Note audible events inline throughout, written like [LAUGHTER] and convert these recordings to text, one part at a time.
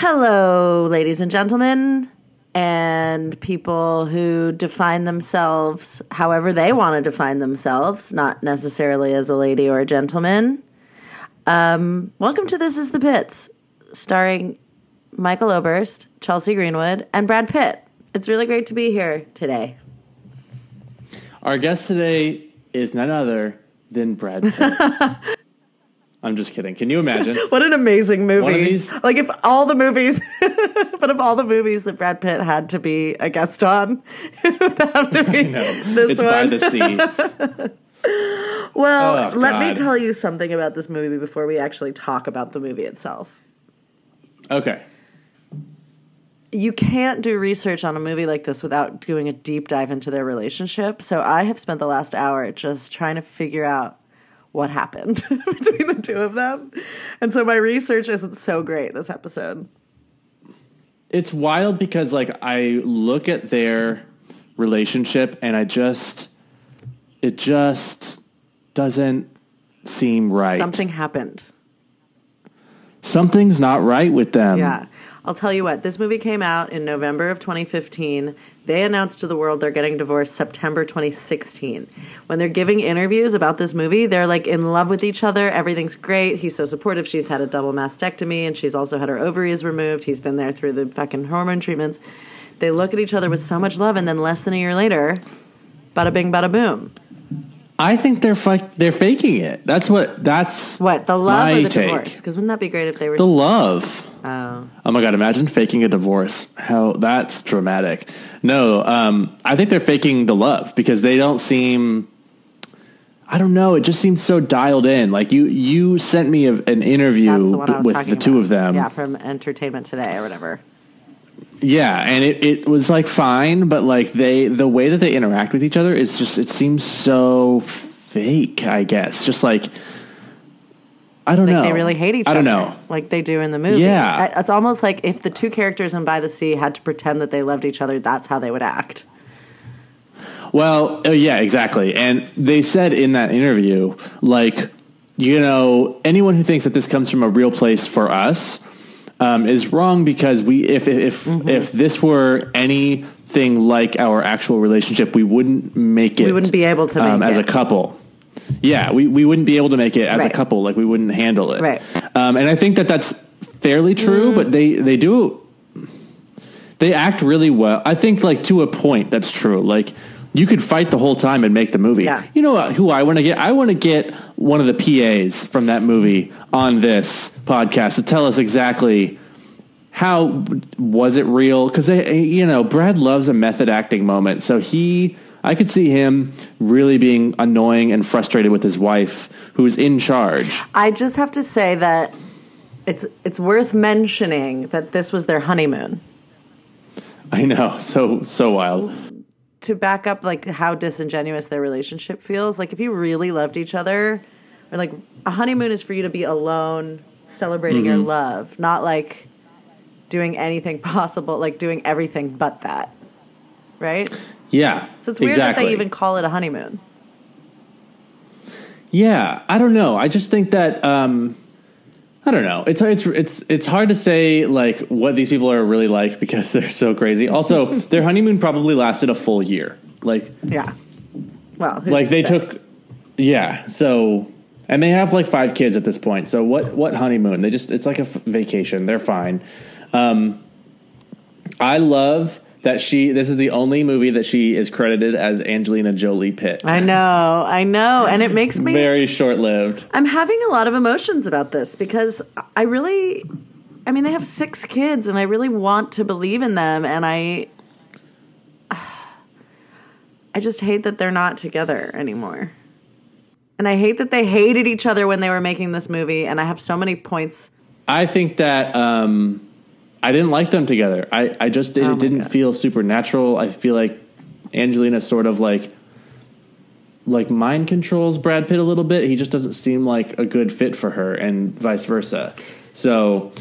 Hello, ladies and gentlemen, and people who define themselves however they want to define themselves, not necessarily as a lady or a gentleman. Um, welcome to This is the Pits, starring Michael Oberst, Chelsea Greenwood, and Brad Pitt. It's really great to be here today. Our guest today is none other than Brad Pitt. [LAUGHS] I'm just kidding. Can you imagine? [LAUGHS] What an amazing movie! These- like if all the movies, [LAUGHS] but of all the movies that Brad Pitt had to be a guest on, [LAUGHS] it would have to be this it's one. by the sea. well, Oh, let me tell you something about this movie before we actually talk about the movie itself. Okay. You can't do research on a movie like this without doing a deep dive into their relationship. So I have spent the last hour just trying to figure out what happened [LAUGHS] between the two of them. And so my research isn't so great this episode. It's wild because like I look at their relationship and I just it just doesn't seem right. Something happened. Something's not right with them. Yeah. I'll tell you what, this movie came out in November of 2015. They announced to the world they're getting divorced September 2016. When they're giving interviews about this movie, they're like in love with each other. Everything's great. He's so supportive. She's had a double mastectomy and she's also had her ovaries removed. He's been there through the fucking hormone treatments. They look at each other with so much love, and then less than a year later, bada bing, bada boom. I think they're fi- they're faking it. That's what that's What, the love or the take. divorce? Because wouldn't that be great if they were. The love. Oh. Oh my god! Imagine faking a divorce. How that's dramatic. No, um, I think they're faking the love because they don't seem. I don't know. It just seems so dialed in. Like you, you sent me a, an interview the was with the two about. of them. Yeah, from Entertainment Today or whatever. Yeah, and it, it was like fine, but like they the way that they interact with each other is just it seems so fake. I guess just like I don't Like know. they really hate each other. I other. don't know. Like they do in the movie. Yeah. It's almost like if the two characters in By the Sea had to pretend that they loved each other, that's how they would act. Well, uh, yeah, exactly. And they said in that interview, like, you know, anyone who thinks that this comes from a real place for us um, is wrong because we, if if Mm-hmm. if this were anything like our actual relationship, we wouldn't make it. We wouldn't be able to um, as it. a couple. Yeah, we, we wouldn't be able to make it as Right. a couple. Like we wouldn't handle it. Right. Um, and I think that that's fairly true, but they they do they act really well. I think like to a point that's true. Like you could fight the whole time and make the movie. Yeah. You know who I want to get? I want to get one of the PAs from that movie on this podcast to tell us exactly how was it real? Because they, you know, Brad loves a method acting moment, so he. I could see him really being annoying and frustrated with his wife, who's in charge. I just have to say that it's it's worth mentioning that this was their honeymoon. I know, so so wild. To back up like how disingenuous their relationship feels, like if you really loved each other, or like a honeymoon is for you to be alone celebrating your Mm-hmm. love, not like doing anything [LAUGHS] possible, like doing everything but that. Right? Yeah, So it's weird exactly. that they even call it a honeymoon. Yeah, I don't know. I just think that um, I don't know. It's it's it's it's hard to say like what these people are really like because [LAUGHS] they're so crazy. Also, [LAUGHS] their honeymoon probably lasted a full year. Like Yeah. Well, like they say? took yeah. So and they have like five kids at this point. So what what honeymoon? They just it's like a f- vacation. They're fine. Um, I love that she. This is the only movie that she is credited as Angelina Jolie Pitt. I know, I know, and it makes me. Very short lived. I'm having a lot of emotions about this because I really, I mean, they have six kids, and I really want to believe in them, and I, [SIGHS] I just hate that they're not together anymore, and I hate that they hated each other when they were making this movie, and I have so many points. I think that um, I didn't like them together. I, I just did, oh it didn't God. feel supernatural. I feel like Angelina sort of like like mind controls Brad Pitt a little bit. He just doesn't seem like a good fit for her, and vice versa. So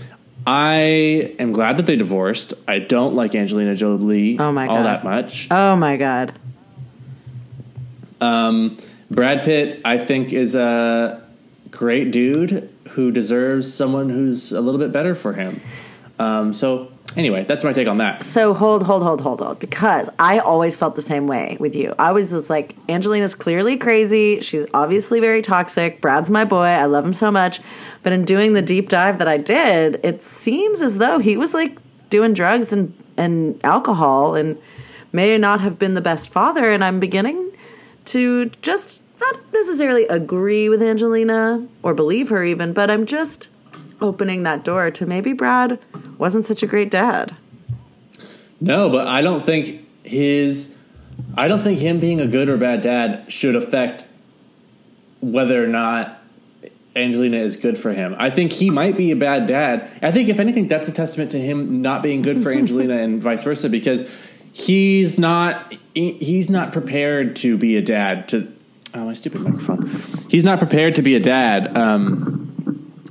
I am glad that they divorced. I don't like Angelina Jolie Oh my all God. that much. Oh my god, Um, Brad Pitt, I think, is a great dude who deserves someone who's a little bit better for him. Um, so anyway, that's my take on that. So hold, hold, hold, hold, hold. Because I always felt the same way with you. I was just like, Angelina's clearly crazy. She's obviously very toxic. Brad's my boy. I love him so much. But in doing the deep dive that I did, it seems as though he was like doing drugs and, and alcohol and may not have been the best father. And I'm beginning to just not necessarily agree with Angelina or believe her even, but I'm just opening that door to maybe Brad wasn't such a great dad. No, but I don't think his I don't think him being a good or bad dad should affect whether or not Angelina is good for him. I think he might be a bad dad. I think if anything that's a testament to him not being good for [LAUGHS] Angelina and vice versa because he's not he's not prepared to be a dad to oh my stupid microphone. He's not prepared to be a dad um,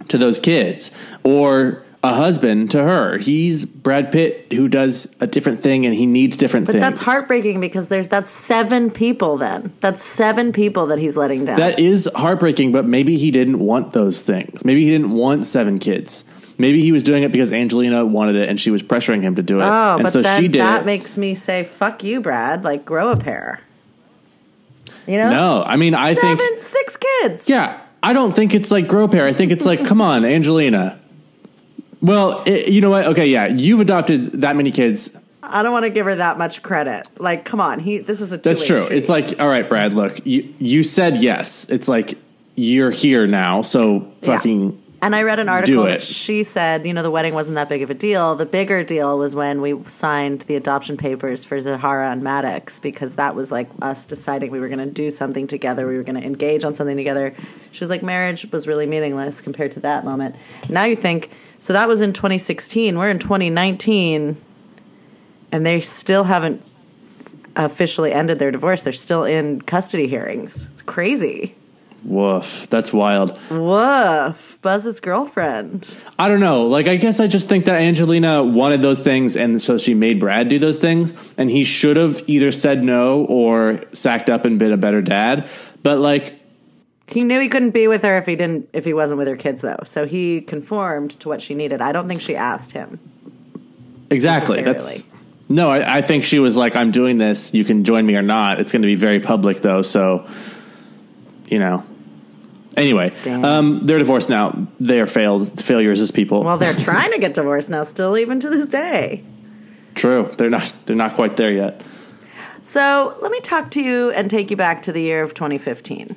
to those kids or a husband to her. He's Brad Pitt who does a different thing and he needs different But things. that's heartbreaking because there's that's seven people then. That's seven people that he's letting down. That is heartbreaking, but maybe he didn't want those things. Maybe he didn't want seven kids. Maybe he was doing it because Angelina wanted it and she was pressuring him to do it. oh, and but so then she did that it. makes me say, fuck you, Brad. Like grow a pair. You know? no, I mean I Seven, think six kids. yeah, I don't think it's like grow pair. I think it's like come on, Angelina. Well, it, you know what? Okay, yeah, you've adopted that many kids. I don't want to give her that much credit. Like, come on, he. This is a. That's true. street. It's like, all right, Brad, look, you you said yes. It's like you're here now, so fucking And I read an article that she said, you know, the wedding wasn't that big of a deal. The bigger deal was when we signed the adoption papers for Zahara and Maddox because that was like us deciding we were going to do something together. We were going to engage on something together. She was like, marriage was really meaningless compared to that moment. Now you think, so that was in 2016. We're in 2019 and they still haven't officially ended their divorce. They're still in custody hearings. It's crazy. Woof. That's wild. Woof. Buzz's girlfriend. I don't know. Like, I guess I just think that Angelina wanted those things, and so she made Brad do those things, and he should have either said no or sacked up and been a better dad. But like, He knew he couldn't be with her if he didn't if he wasn't with her kids though. So he conformed to what she needed. I don't think she asked him. exactly. That's no. I, I think she was like, "I'm doing this. You can join me or not. It's going to be very public, though." So, you know. Anyway, um, they're divorced now. They are failed failures as people. Well, they're [LAUGHS] trying to get divorced now, still even to this day. True. They're not. They're not quite there yet. So let me talk to you and take you back to the year of 2015.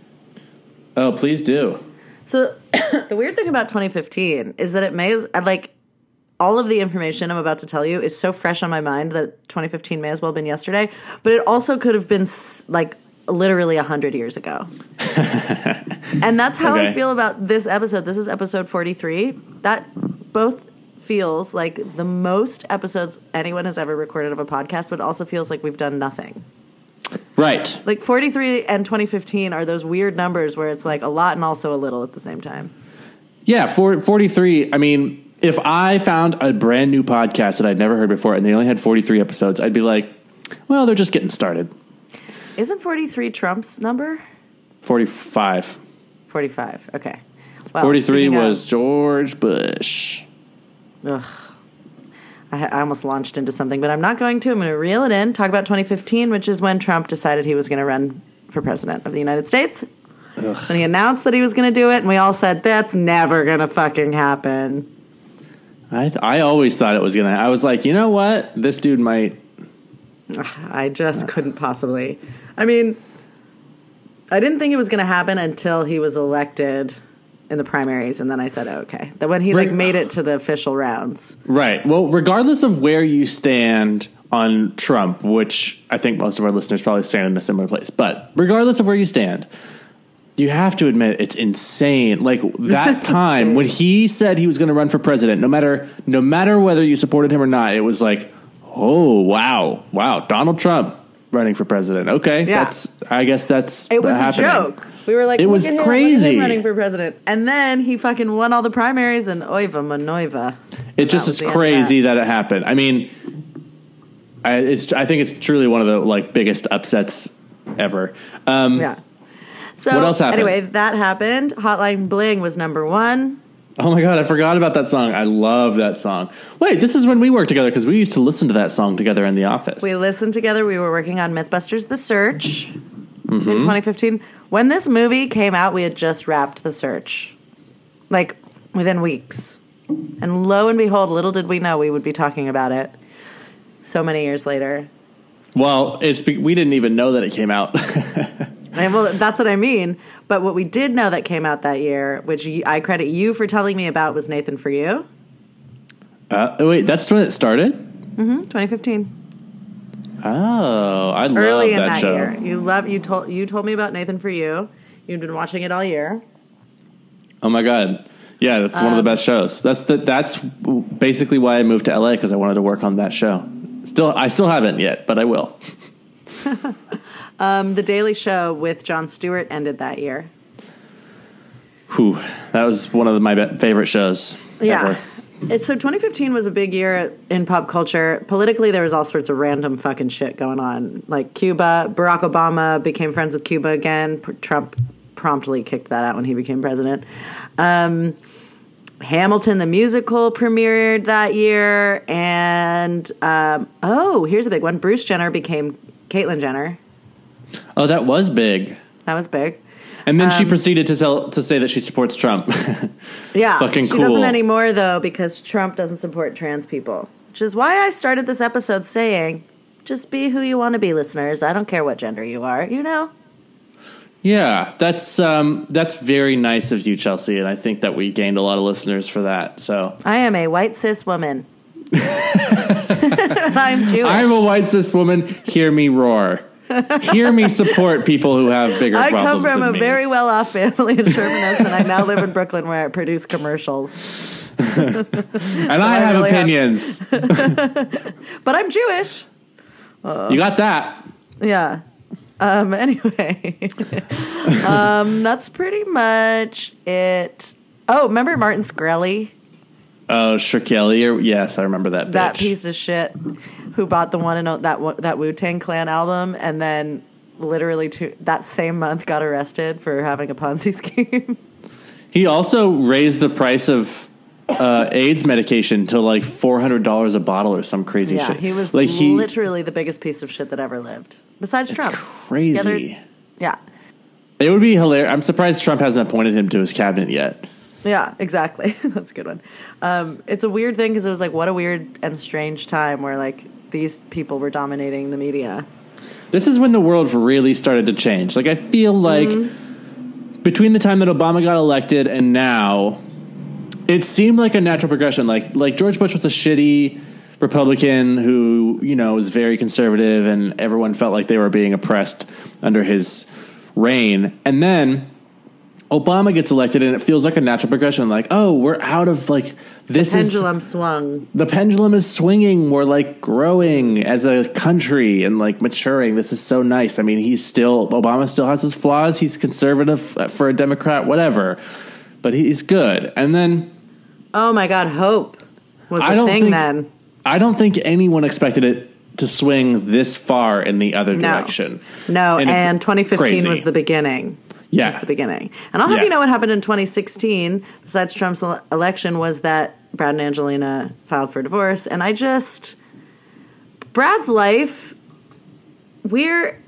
Oh, please do. So [COUGHS] the weird thing about 2015 is that it may as like all of the information I'm about to tell you is so fresh on my mind that 2015 may as well have been yesterday, but it also could have been like literally 100 years ago. [LAUGHS] and that's how I feel about this episode. This is episode 43. That both feels like the most episodes anyone has ever recorded of a podcast, but also feels like we've done nothing. Right. Like 43 and 2015 are those weird numbers where it's like a lot and also a little at the same time. Yeah, for 43. I mean, if I found a brand new podcast that I'd never heard before and they only had 43 episodes, I'd be like, well, they're just getting started. Isn't 43 Trump's number? 45. 45. Okay. Well, 43 speaking of- was George Bush. Ugh. I, I almost launched into something, but I'm not going to. I'm going to reel it in. Talk about 2015, which is when Trump decided he was going to run for president of the United States. When he announced that he was going to do it, and we all said, that's never going to fucking happen. I, th- I always thought it was going to. I was like, you know what? This dude might. I just couldn't possibly. I mean, I didn't think it was going to happen until he was elected in the primaries, and then I said, okay. That when he like made it to the official rounds. Right. Well, regardless of where you stand on Trump, which I think most of our listeners probably stand in a similar place, but regardless of where you stand, you have to admit it's insane. Like that [LAUGHS] time when he said he was going to run for president, no matter no matter whether you supported him or not, it was like, oh wow, wow, Donald Trump running for president. Okay, Yeah. that's I guess that's It was happening. a joke. We were like, It was him, look at him crazy. running for president, and then he fucking won all the primaries, and oiva manoiva. It just is the end of crazy that. it happened. I mean, I, it's I think it's truly one of the like biggest upsets ever. Um, Yeah. So What else happened? anyway, that happened. Hotline Bling was number one. [LAUGHS] Oh my god, I forgot about that song. I love that song. Wait, this is when we worked together because we used to listen to that song together in the office. We listened together. We were working on Mythbusters: The Search Mm-hmm. in 2015. When this movie came out, we had just wrapped The Search, like within weeks. And lo and behold, little did we know we would be talking about it so many years later. well, it's be- we didn't even know that it came out. [LAUGHS] And [LAUGHS] well, that's what I mean. But what we did know that came out that year, which I credit you for telling me about, was Nathan for You, uh, wait, that's when it started. Mm-hmm. 2015. Oh, I love Early in that, that show. year, you love you told you told me about Nathan for You. You've been watching it all year. Oh my god, yeah, that's one of Um, the best shows. That's the, that's basically why I moved to LA because I wanted to work on that show. Still, I still haven't yet, but I will. [LAUGHS] Um, the Daily Show with Jon Stewart ended that year. Whew, that was one of my be- favorite shows. Yeah. ever. So 2015 was a big year in pop culture. Politically, there was all sorts of random fucking shit going on. Like Cuba, Barack Obama became friends with Cuba again. P- Trump promptly kicked that out when he became president. Um, Hamilton the musical premiered that year, and um, oh, here's a big one: Bruce Jenner became Caitlyn Jenner. Oh, that was big. That was big. And then she Um, proceeded to tell to say that she supports Trump. [LAUGHS] Yeah, Fucking cool. she doesn't anymore though because Trump doesn't support trans people, which is why I started this episode saying, "Just be who you want to be, listeners. I don't care what gender you are. You know." yeah, that's um, that's very nice of you, Chelsea, and I think that we gained a lot of listeners for that. So I am a white cis woman. [LAUGHS] [LAUGHS] I'm Jewish. I'm a white cis woman. Hear me roar. Hear me support people who have bigger I problems come from a me. very well off family in Sherman Oaks, and I now live in Brooklyn where I produce commercials. [LAUGHS] and I, I have really have- opinions. [LAUGHS] But I'm Jewish. you got that. Yeah. Um, anyway, [LAUGHS] um, that's pretty much it. Oh, remember Martin Scully? Oh, Shkreli, yes, I remember that. that bitch. piece of shit who bought the one and that that Wu Tang Clan album and then literally two, that same month got arrested for having a Ponzi [LAUGHS] scheme. He also raised the price of uh, AIDS medication to like four hundred dollars a bottle or some crazy yeah, shit. he was like he literally the biggest piece of shit that ever lived, besides it's Trump. crazy. Together- Yeah, It would be hilarious. I'm surprised Trump hasn't appointed him to his cabinet yet. yeah, exactly. [LAUGHS] That's a good one. Um, it's a weird thing because it was like what a weird and strange time where like these people were dominating the media. This is when the world really started to change. Like I feel like Mm-hmm. between the time that Obama got elected and now, it seemed like a natural progression. Like like George Bush was a shitty Republican who you know was very conservative, and everyone felt like they were being oppressed under his reign, and then. Obama gets elected, and it feels like a natural progression. Like, oh, we're out of like this is Pendulum swung. the pendulum is swinging. We're like growing as a country and like maturing. This is so nice. I mean, he's still Obama still has his flaws. He's conservative uh, for a Democrat, whatever, but he's good. And then Oh my God, hope was I a thing think then. I don't think anyone expected it to swing this far in the other No. direction. No, And and, 2015 crazy. was the beginning. Yeah. Was the beginning. And I'll have Yeah. you know what happened in 2016, besides Trump's election, was that Brad and Angelina filed for divorce. And I just, Brad's life, we're,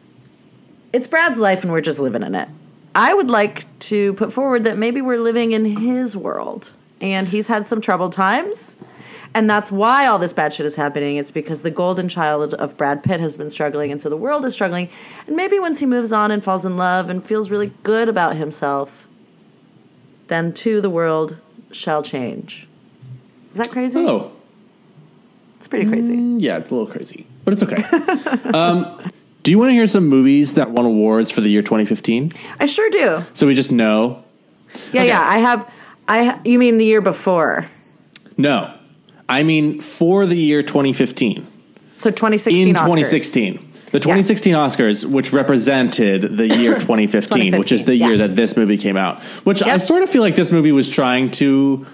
it's Brad's life and we're just living in it. I would like to put forward that maybe we're living in his world. And he's had some troubled times. And that's why all this bad shit is happening. It's because the golden child of Brad Pitt has been struggling, and so the world is struggling. And maybe once he moves on and falls in love and feels really good about himself, then too the world shall change. Is that crazy? Oh, It's pretty crazy. yeah, it's a little crazy, but it's okay. [LAUGHS] um, do you want to hear some movies that won awards for the year 2015? I sure do. So we just know. Yeah, Okay. yeah. I have. I. You mean the year before? No, I mean for the year 2015. So 2016. in Oscars. 2016. The 2016 Oscars, which represented the year [LAUGHS] 2015, which is the 2015, year that this movie came out. Which I sort of feel like this movie was trying to.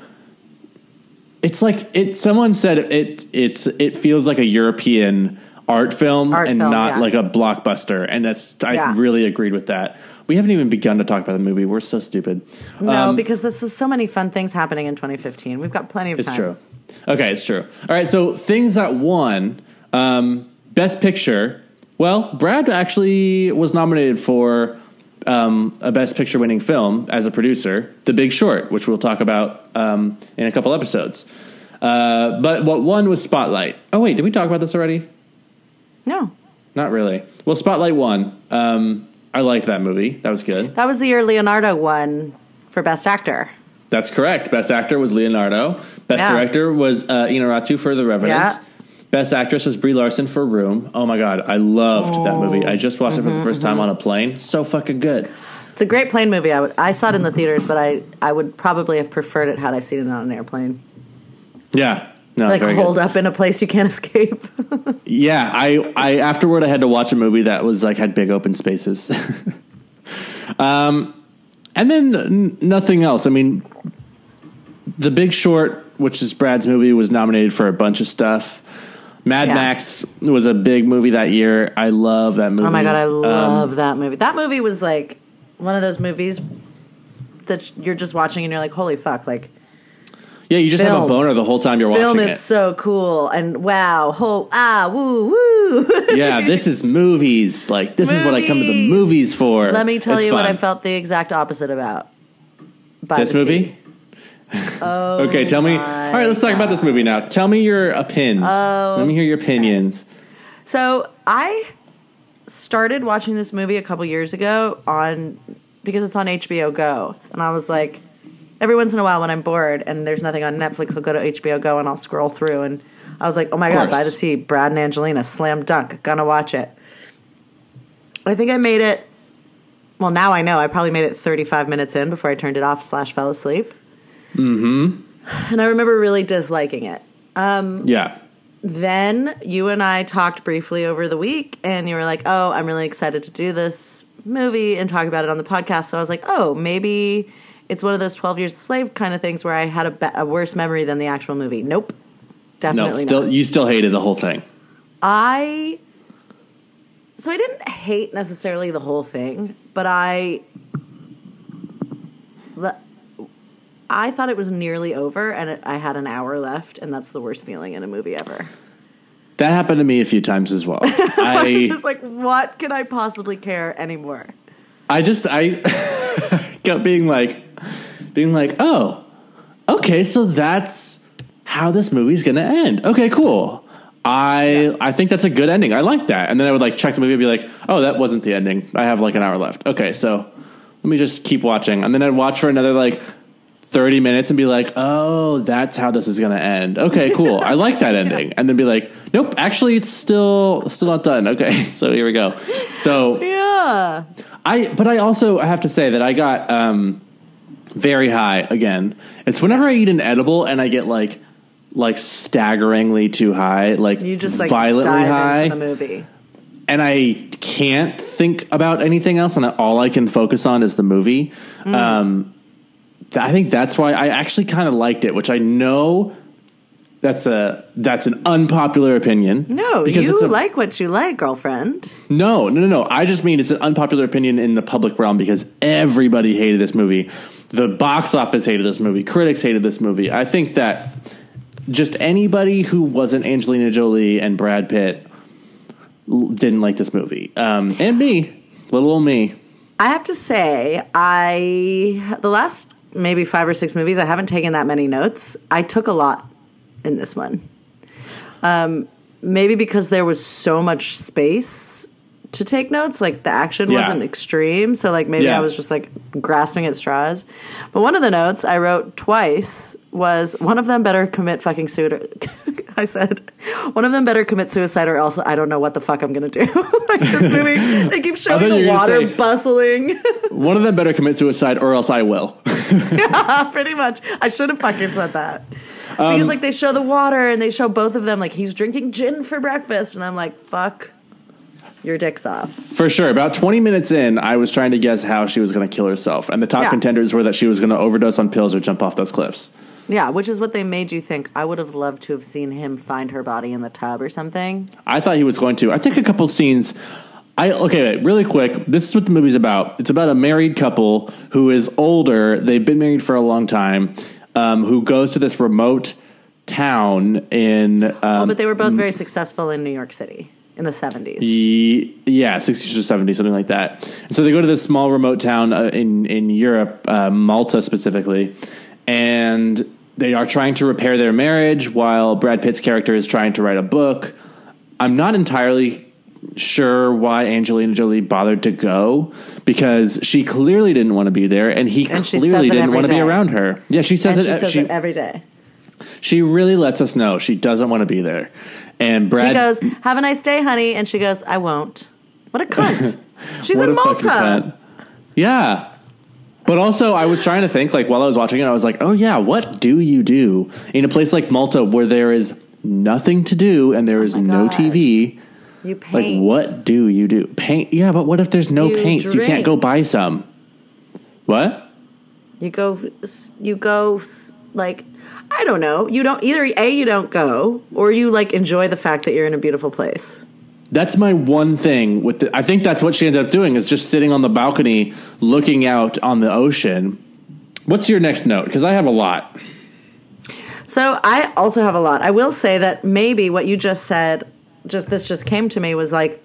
It's like it. Someone said it. It's it feels like a European art film Art and film, not yeah. like a blockbuster, and that's I Yeah. really agreed with that. We haven't even begun to talk about the movie. We're so stupid. No, Um, because this is so many fun things happening in 2015. We've got plenty of It's time. It's true. Okay, it's true. All right, so things that won um, Best Picture. Well, Brad actually was nominated for um, a Best Picture winning film as a producer, The Big Short, which we'll talk about um, in a couple episodes. Uh, but what won was Spotlight. Oh, wait, did we talk about this already? No, Not really. Well, Spotlight won. Um, I liked that movie. That was good. that was the year Leonardo won for Best Actor. That's correct. Best actor was Leonardo. Best Yeah. director was uh, Inarritu for The Revenant. Yeah. Best actress was Brie Larson for Room. Oh my god, I loved that movie. I just watched it for the 1st time on a plane. So fucking good. It's a great plane movie. I, would, I saw it in the theaters, but I, I would probably have preferred it had I seen it on an airplane. Yeah. No, Like good. up in a place you can't [LAUGHS] escape. Yeah, I, I afterward I had to watch a movie that was like had big open spaces. [LAUGHS] um, and then n- nothing else. I mean, The Big Short, which is Brad's movie, was nominated for a bunch of stuff. Mad Yeah. Max was a big movie that year. I love that movie. Oh my god, I Um, love that movie. That movie was like one of those movies that you're just watching and you're like, holy fuck! Like yeah, you just have a boner the whole time you're film watching it. Film is so cool and wow, ho ah woo woo. [LAUGHS] yeah, this is movies. Like this is what I come to the Movies. movies for. Let me tell It's you what I felt the exact opposite about. By This movie? Oh, [LAUGHS] Okay, tell me. All right, let's talk about this movie now. Tell me your opinions. Oh. Let me hear your opinions. So I started watching this movie a couple years ago on because it's on HBO Go, and I was like, every once in a while when I'm bored and there's nothing on Netflix, I'll go to HBO Go and I'll scroll through, and I was like, oh my god, by the sea, Brad and Angelina, slam dunk, gonna watch it. I think I made it. Well, now I know. I probably made it 35 minutes in before I turned it off slash fell asleep. Mm-hmm. And I remember really disliking it. Yeah. Then you and I talked briefly over the week, and you were like, "Oh, I'm really excited to do this movie and talk about it on the podcast." So I was like, "Oh, maybe it's one of those 12 Years a Slave kind of things where I had a, be- a worse memory than the actual movie." Nope, Definitely No, still not. you still hated the whole thing. I so I didn't hate necessarily the whole thing, but I I thought it was nearly over, and it, I had an hour left, and that's the worst feeling in a movie ever. That happened to me a few times as well. It's [LAUGHS] I was just like, what can I possibly care anymore? I just I [LAUGHS] kept being like being like, "Oh, okay, so that's how this movie's to end." Okay, cool. I I think that's a good ending. I like that. And then I would like check the movie and be like, "Oh, that wasn't the ending. I have like an hour left." Okay, so let me just keep watching. And then I'd watch for another like 30 minutes and be like, "Oh, that's how this is to end." Okay, cool. I like that [LAUGHS] ending. And then be like, "Nope, actually it's still still not done." Okay. [LAUGHS] So here we go. So Yeah. I but I also have to say that I got um very high again. It's whenever I eat an edible and I get like like staggeringly too high, like You just like violently high, into the movie. and I can't think about anything else, and all I can focus on is the movie. Mm. Um, th- I think that's why I actually kind of liked it, which I know that's a that's an unpopular opinion. No, because you it's a, like what you like, girlfriend. no, no, no, no. I just mean it's an unpopular opinion in the public realm because everybody hated this movie. The box office hated this movie. Critics hated this movie. I think that just anybody who wasn't Angelina Jolie and Brad Pitt didn't like this movie. Um, and me, little old me. I have to say, I the last maybe five or six movies, I haven't taken that many notes. I took a lot in this one. Um, maybe because there was so much space to take notes. Like the action Yeah. wasn't extreme, so like maybe Yeah. I was just like grasping at straws. But one of the notes I wrote twice was one of them better commit fucking suicide. [LAUGHS] I said one of them better commit suicide or else I don't know what the fuck I'm gonna do. [LAUGHS] like this movie, [LAUGHS] they keep showing the you were gonna water say- bustling. One of them better commit suicide or else I will. Pretty much. I should have fucking said that. Um, Because like they show the water and they show both of them like he's drinking gin for breakfast and I'm like, fuck your dicks off. For sure. About 20 minutes in, I was trying to guess how she was going to kill herself. And the top Yeah. contenders were that she was going to overdose on pills or jump off those cliffs. Yeah, which is what they made you think. I would have loved to have seen him find her body in the tub or something. I thought he was going to. I think a couple scenes I okay, wait, really quick. This is what the movie's about. It's about a married couple who is older. They've been married for a long time. Um, who goes to this remote town in um, Oh, but they were both very successful in New York City in the 70s. Ye- yeah, sixties or seventies, something like that. And so they go to this small remote town uh, in in Europe, uh, Malta specifically, and they are trying to repair their marriage while Brad Pitt's character is trying to write a book. I'm not entirely sure why Angelina Jolie bothered to go because she clearly didn't want to be there, and he And clearly didn't want to be around her. Yeah, she says and it. she says she, it every day. she really lets us know she doesn't want to be there. And Brad He goes, "Have a nice day, honey," and she goes, "I won't." What a [LAUGHS] cunt! She's in Malta. Yeah. But also, I was trying to think, like, while I was watching it, I was like, oh, yeah, what do you do in a place like Malta where there is nothing to do and there oh is Oh no God. TV? You paint. Like, what do you do? Paint? Yeah, but what if there's no You paints? You can't go buy some. What? You go. You go. Like I don't know. You don't either. A you don't go, or you like enjoy the fact that you're in a beautiful place. That's my one thing with the, I think that's what she ended up doing is just sitting on the balcony looking out on the ocean. What's your next note? Because I have a lot. So I also have a lot. I will say that maybe what you just said, just this just came to me was like,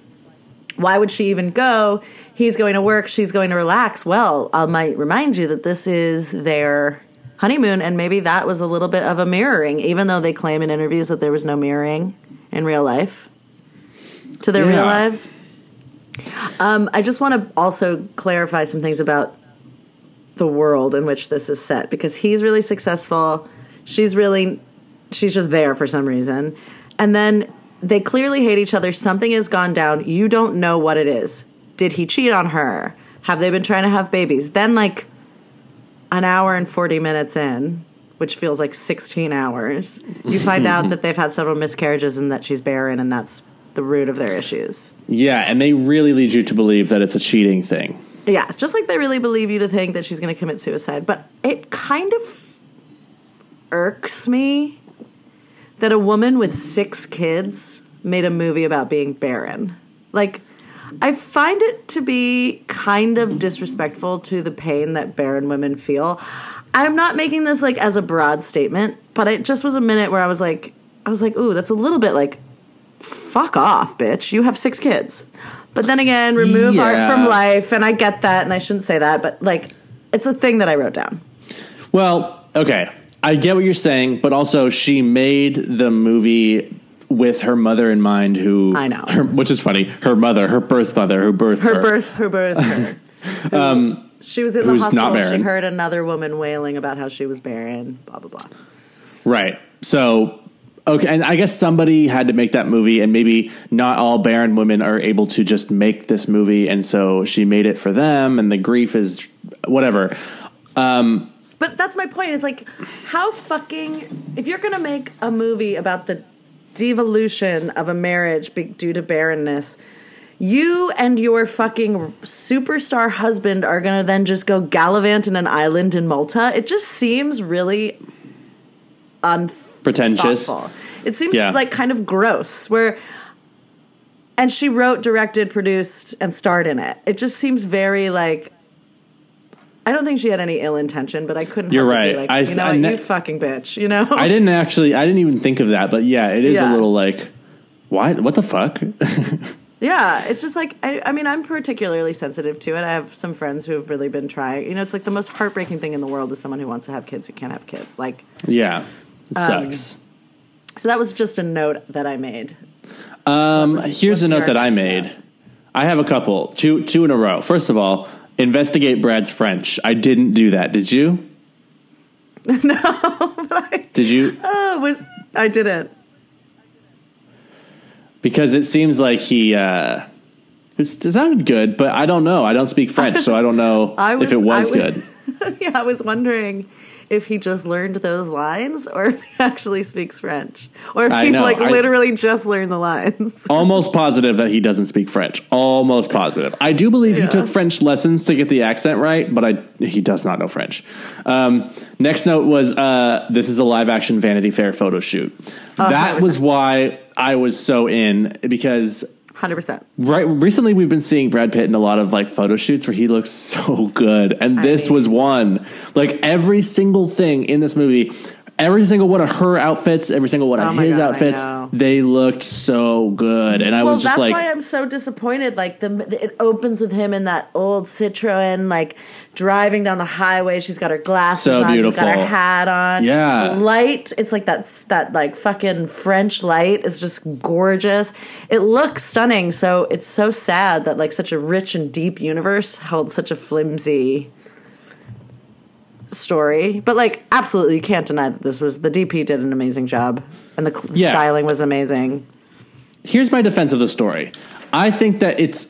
why would she even go? He's going to work. She's going to relax. Well, I might remind you that this is their honeymoon, and maybe that was a little bit of a mirroring, even though they claim in interviews that there was no mirroring in real life to their Yeah. real lives. Um, I just want to also clarify some things about the world in which this is set because he's really successful. She's really, she's just there for some reason. And then they clearly hate each other. Something has gone down. You don't know what it is. Did he cheat on her? Have they been trying to have babies? Then, like, an hour and 40 minutes in, which feels like 16 hours, you find out [LAUGHS] that they've had several miscarriages and that she's barren, and that's the root of their issues. Yeah, and they really lead you to believe that it's a cheating thing. Yeah, it's just like they really believe you to think that she's going to commit suicide. But it kind of irks me that a woman with six kids made a movie about being barren. Like, I find it to be kind of disrespectful to the pain that barren women feel. I'm not making this like as a broad statement, but it just was a minute where I was like, I was like, ooh, that's a little bit like, fuck off, bitch. You have six kids. But then again, remove Yeah. art from life, and I get that, and I shouldn't say that, but like, it's a thing that I wrote down. Well, okay. I get what you're saying, but also she made the movie with her mother in mind who I know. her, which is funny. Her mother, her birth mother, who birthed her. Her birth, her birth. her. [LAUGHS] Um, she was in the hospital. She heard another woman wailing about how she was barren. Blah blah blah. Right. So, okay, and I guess somebody had to make that movie, and maybe not all barren women are able to just make this movie, and so she made it for them, and the grief is whatever. Um, But that's my point. It's like, how fucking. If you're going to make a movie about the devolution of a marriage due to barrenness, you and your fucking superstar husband are going to then just go gallivant in an island in Malta. It just seems really pretentious. thoughtful. It seems Yeah. like kind of gross. Where, and she wrote, directed, produced, and starred in it. It just seems very like. I don't think she had any ill intention, but I couldn't. You're help but be right. Like, I- you know, I what, ne- you fucking bitch. You know. I didn't actually. I didn't even think of that, but yeah, it is Yeah. a little like, why? What the fuck? [LAUGHS] Yeah, it's just like I, I mean, I'm particularly sensitive to it. I have some friends who have really been trying. You know, it's like the most heartbreaking thing in the world is someone who wants to have kids who can't have kids. Like, yeah, it Um, sucks. so that was just a note that I made. Um, what's- here's a note that I made. I have a couple, two, two in a row. First of all, investigate Brad's French. I didn't do that. Did you? [LAUGHS] no, I, Did you? [LAUGHS] oh, was I didn't. Because it seems like he. Uh, it sounded good, but I don't know. I don't speak French, so I don't know [LAUGHS] I was, if it was I good. yeah, I was wondering if he just learned those lines or [LAUGHS] if he actually speaks French. Or if I he know, like I- literally just learned the lines. [LAUGHS] Almost positive that he doesn't speak French. Almost positive. I do believe he took French lessons to get the accent right, but I he does not know French. Um, next note was uh, this is a live action Vanity Fair photo shoot. that was why I was so in because Hundred percent. Right. Recently, we've been seeing Brad Pitt in a lot of like photo shoots where he looks [LAUGHS] so good, and this mean- was one. Like every single thing in this movie, every single one of her outfits, every single one of oh my his God, outfits, they looked so good, and I Well, was just that's like, why I'm so disappointed. Like the it opens with him in that old Citroen, like driving down the highway. She's got her glasses So on. She's got her hat on. Yeah. light. It's like that that like fucking French light is just gorgeous. It looks stunning. So it's so sad that like such a rich and deep universe held such a flimsy story. But like, absolutely, you can't deny that this was the DP did an amazing job, and the Yeah. styling was amazing. here's my defense of the story. I think that it's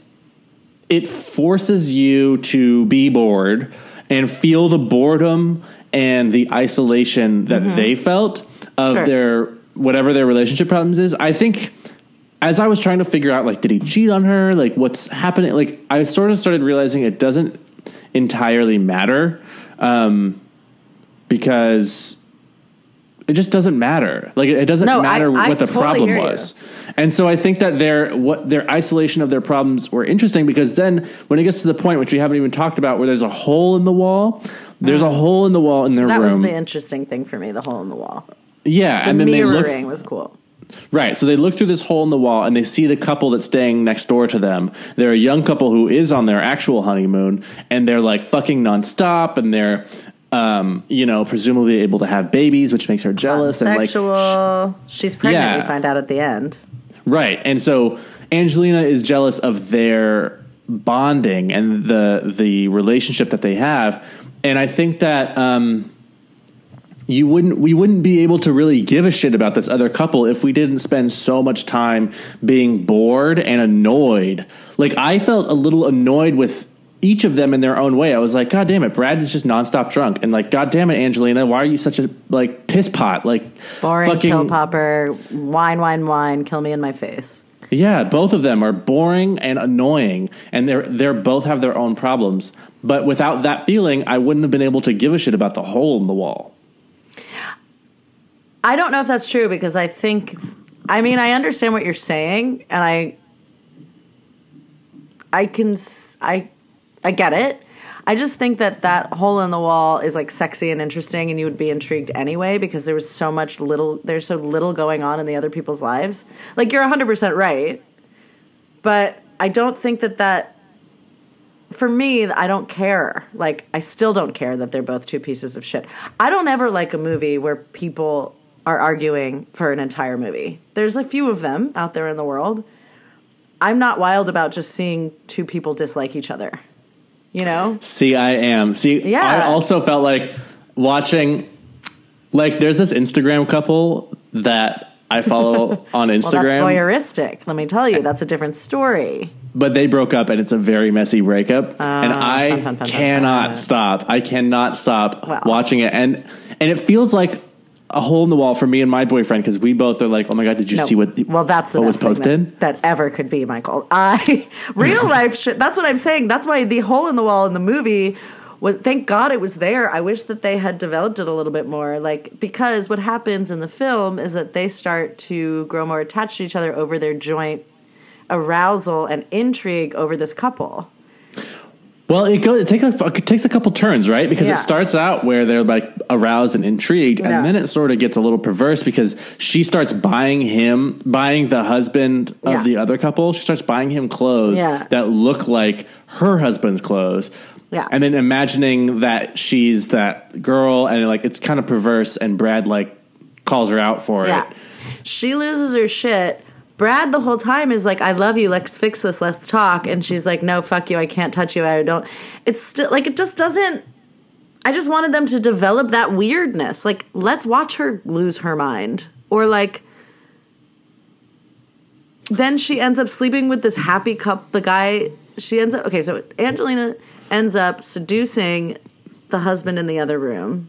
it forces you to be bored and feel the boredom and the isolation that mm-hmm. they felt of Sure. their whatever their relationship problems is. I think as I was trying to figure out like did he cheat on her? Like what's happening? Like I sort of started realizing it doesn't entirely matter um, because it just doesn't matter. Like it, it doesn't No, matter I what the totally problem you. was. And so I think that their what their isolation of their problems were interesting because then when it gets to the point which we haven't even talked about where there's a hole in the wall, there's a hole in the wall in their That was the interesting thing for me. The hole in the wall. yeah, The and then they look mirroring was cool. Right. So they look through this hole in the wall and they see the couple that's staying next door to them. They're a young couple who is on their actual honeymoon and they're like fucking nonstop and they're, um, you know, presumably able to have babies, which makes her jealous. And like, Sexual. She's pregnant. Yeah. We find out at the end. right. And so Angelina is jealous of their bonding and the, the relationship that they have. And I think that, um, you wouldn't we wouldn't be able to really give a shit about this other couple if we didn't spend so much time being bored and annoyed. Like I felt a little annoyed with each of them in their own way. I was like, God damn it, Brad is just nonstop drunk, and like, God damn it, Angelina, why are you such a like piss pot? Like Boring fucking pill popper. Wine, wine, wine. Kill me in my face. yeah, both of them are boring and annoying, and they're they're both have their own problems. But without that feeling, I wouldn't have been able to give a shit about the hole in the wall. I don't know if that's true because I think, I mean, I understand what you're saying, and I, I can, I I get it. I just think that that hole in the wall is like sexy and interesting, and you would be intrigued anyway because there was so much little, there's so little going on in the other people's lives. Like you're 100 percent right, but I don't think that that. For me, I don't care. Like, I still don't care that they're both two pieces of shit. I don't ever like a movie where people are arguing for an entire movie. There's a few of them out there in the world. I'm not wild about just seeing two people dislike each other. You know? See, I am. See, Yeah. I also felt like watching, like, there's this Instagram couple that I follow [LAUGHS] on Well, that's Instagram, voyeuristic. Let me tell you, that's a different story. but they broke up and it's a very messy breakup. and I Ah, fun, fun, fun, fun, cannot stop. I cannot stop watching it. And, and it feels like a hole in the wall for me and my boyfriend because we both are like, oh my God, did you No. see what, well, that's the what was posted? that, that ever could be, Michael. I [LAUGHS] real [LAUGHS] life shit. That's what I'm saying. That's why the hole in the wall in the movie was. Thank God it was there. I wish that they had developed it a little bit more. Like because what happens in the film is that they start to grow more attached to each other over their joint arousal and intrigue over this couple. Well, it goes. It takes a, it takes a couple turns, right? Because Yeah. it starts out where they're like aroused and intrigued, Yeah. and then it sort of gets a little perverse because she starts buying him, buying the husband of Yeah. the other couple. She starts buying him clothes that look like her husband's clothes. Yeah. and then imagining that she's that girl, and like it's kind of perverse. And Brad like calls her out for it. She loses her shit. Brad the whole time is like, I love you, let's fix this, let's talk. And she's like, No, fuck you, I can't touch you, I don't it's still like it just doesn't I just wanted them to develop that weirdness. Like, let's watch her lose her mind. Or like then she ends up sleeping with this happy cup the guy she ends up okay, so Angelina ends up seducing the husband in the other room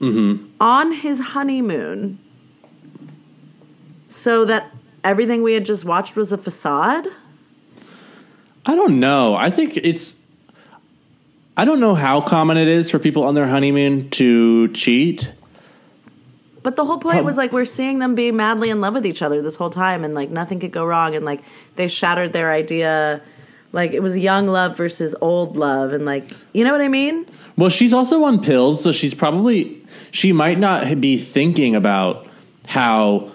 mm-hmm. on his honeymoon so that everything we had just watched was a facade. I don't know. I think it's. I don't know how common it is for people on their honeymoon to cheat. But the whole point was like we're seeing them be madly in love with each other this whole time, and like nothing could go wrong, and like they shattered their idea. Like it was young love versus old love, and like you know what I mean? Well, she's also on pills, so she's probably she might not be thinking about how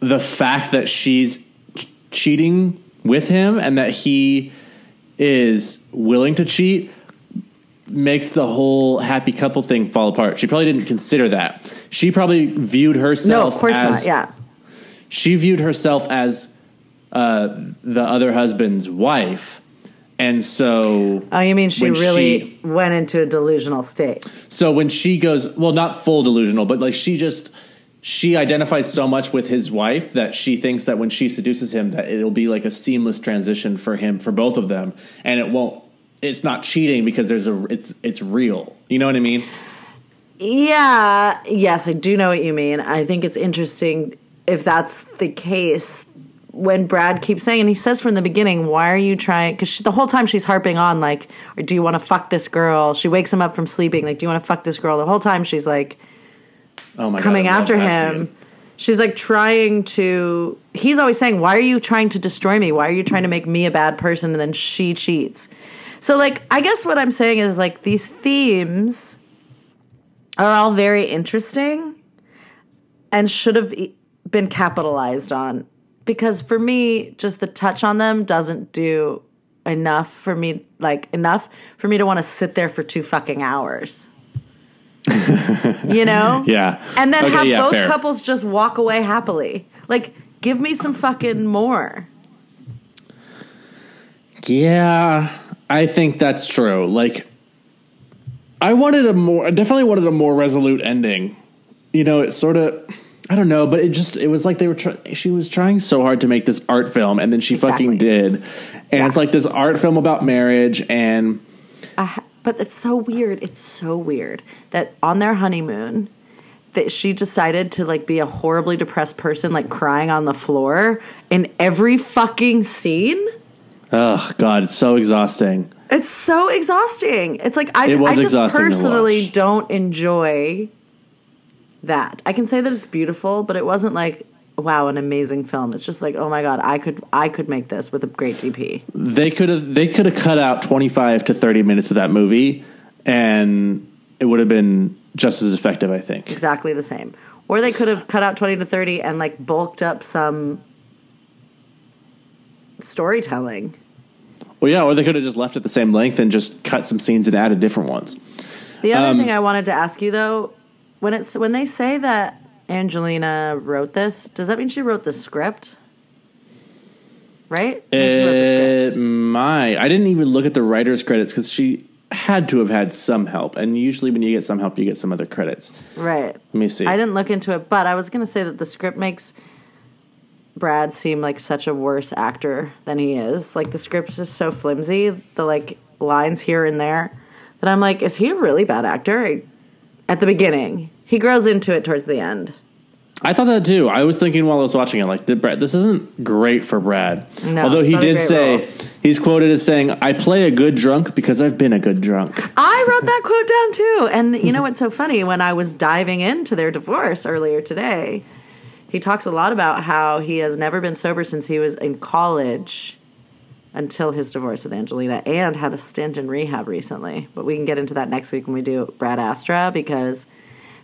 the fact that she's ch- cheating with him and that he is willing to cheat makes the whole happy couple thing fall apart. She probably didn't consider that. She probably viewed herself. No, of course as not. Yeah, she viewed herself as uh, the other husband's wife. And so Oh, you mean she really she- went into a delusional state? So when she goes, well, not full delusional, but like she just she identifies so much with his wife that she thinks that when she seduces him, that it'll be like a seamless transition for him for both of them, and it won't. It's not cheating because there's a it's it's real. You know what I mean? Yeah, yes, I do know what you mean. I think it's interesting if that's the case. When Brad keeps saying, and he says from the beginning, "Why are you trying?" Because the whole time she's harping on, like, "Or do you want to fuck this girl?" She wakes him up from sleeping, like, "Do you want to fuck this girl?" The whole time she's like Oh my coming god! After him. She's like trying to. He's always saying, "Why are you trying to destroy me? Why are you trying to make me a bad person?" And then she cheats. So, like, I guess what I'm saying is like these themes are all very interesting and should have been capitalized on because for me, just the touch on them doesn't do enough for me. Like enough for me to want to sit there for two fucking hours. You know? [LAUGHS] Yeah, and then Okay, have yeah, both fair. couples just walk away happily. Like, give me some fucking more. Yeah, I think that's true. Like, I wanted a more, I definitely wanted a more resolute ending. You know, it sort of, I don't know, but it just, it was like they were, try- she was trying so hard to make this art film, and then she fucking did. And it's like this art film about marriage, and I, but it's so weird. It's so weird that on their honeymoon, that she decided to like be a horribly depressed person, like crying on the floor in every fucking scene. oh god, it's so exhausting. It's so exhausting. It's like I, It I just personally don't enjoy that. I can say that it's beautiful, but it wasn't like wow, an amazing film. It's just like oh my god, I could I could make this with a great DP. They could have, they could have cut out twenty five to thirty minutes of that movie, and it would have been just as effective. I think. exactly the same. Or they could have cut out 20 to 30 and like bulked up some storytelling. Well, yeah, or they could have just left it the same length and just cut some scenes and added different ones. The other Um, thing I wanted to ask you though, when it's when they say that Angelina wrote this, does that mean she wrote the script? Right? It means she wrote the It script. might. I didn't even look at the writer's credits because she had to have had some help. And usually, when you get some help, you get some other credits. Right. Let me see. I didn't look into it, but I was going to say that the script makes Brad seem like such a worse actor than he is. Like the script is so flimsy, the like lines here and there, that I'm like, is he a really bad actor? At the beginning, he grows into it towards the end. I thought that too. I was thinking while I was watching it, like, Brad, this isn't great for Brad. No, Although it's he did say, role. he's quoted as saying, I play a good drunk because I've been a good drunk. I wrote that quote down too. And you know what's so funny? When I was diving into their divorce earlier today, he talks a lot about how he has never been sober since he was in college until his divorce with Angelina and had a stint in rehab recently. But we can get into that next week when we do Brad Astra because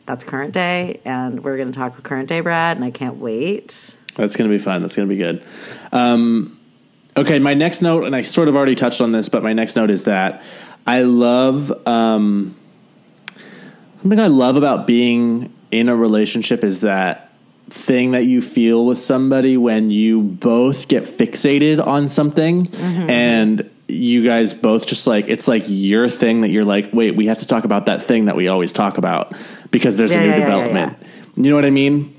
that's current day and we're going to talk with current day Brad and I can't wait. That's going to be fun. That's going to be good. Um, okay, my next note, and I sort of already touched on this, but my next note is that I love um, something I love about being in a relationship is that thing that you feel with somebody when you both get fixated on something Mm-hmm. and you guys both just like it's like your thing that you're like wait we have to talk about that thing that we always talk about because there's Yeah, a new yeah, yeah, yeah, development. you know what i mean?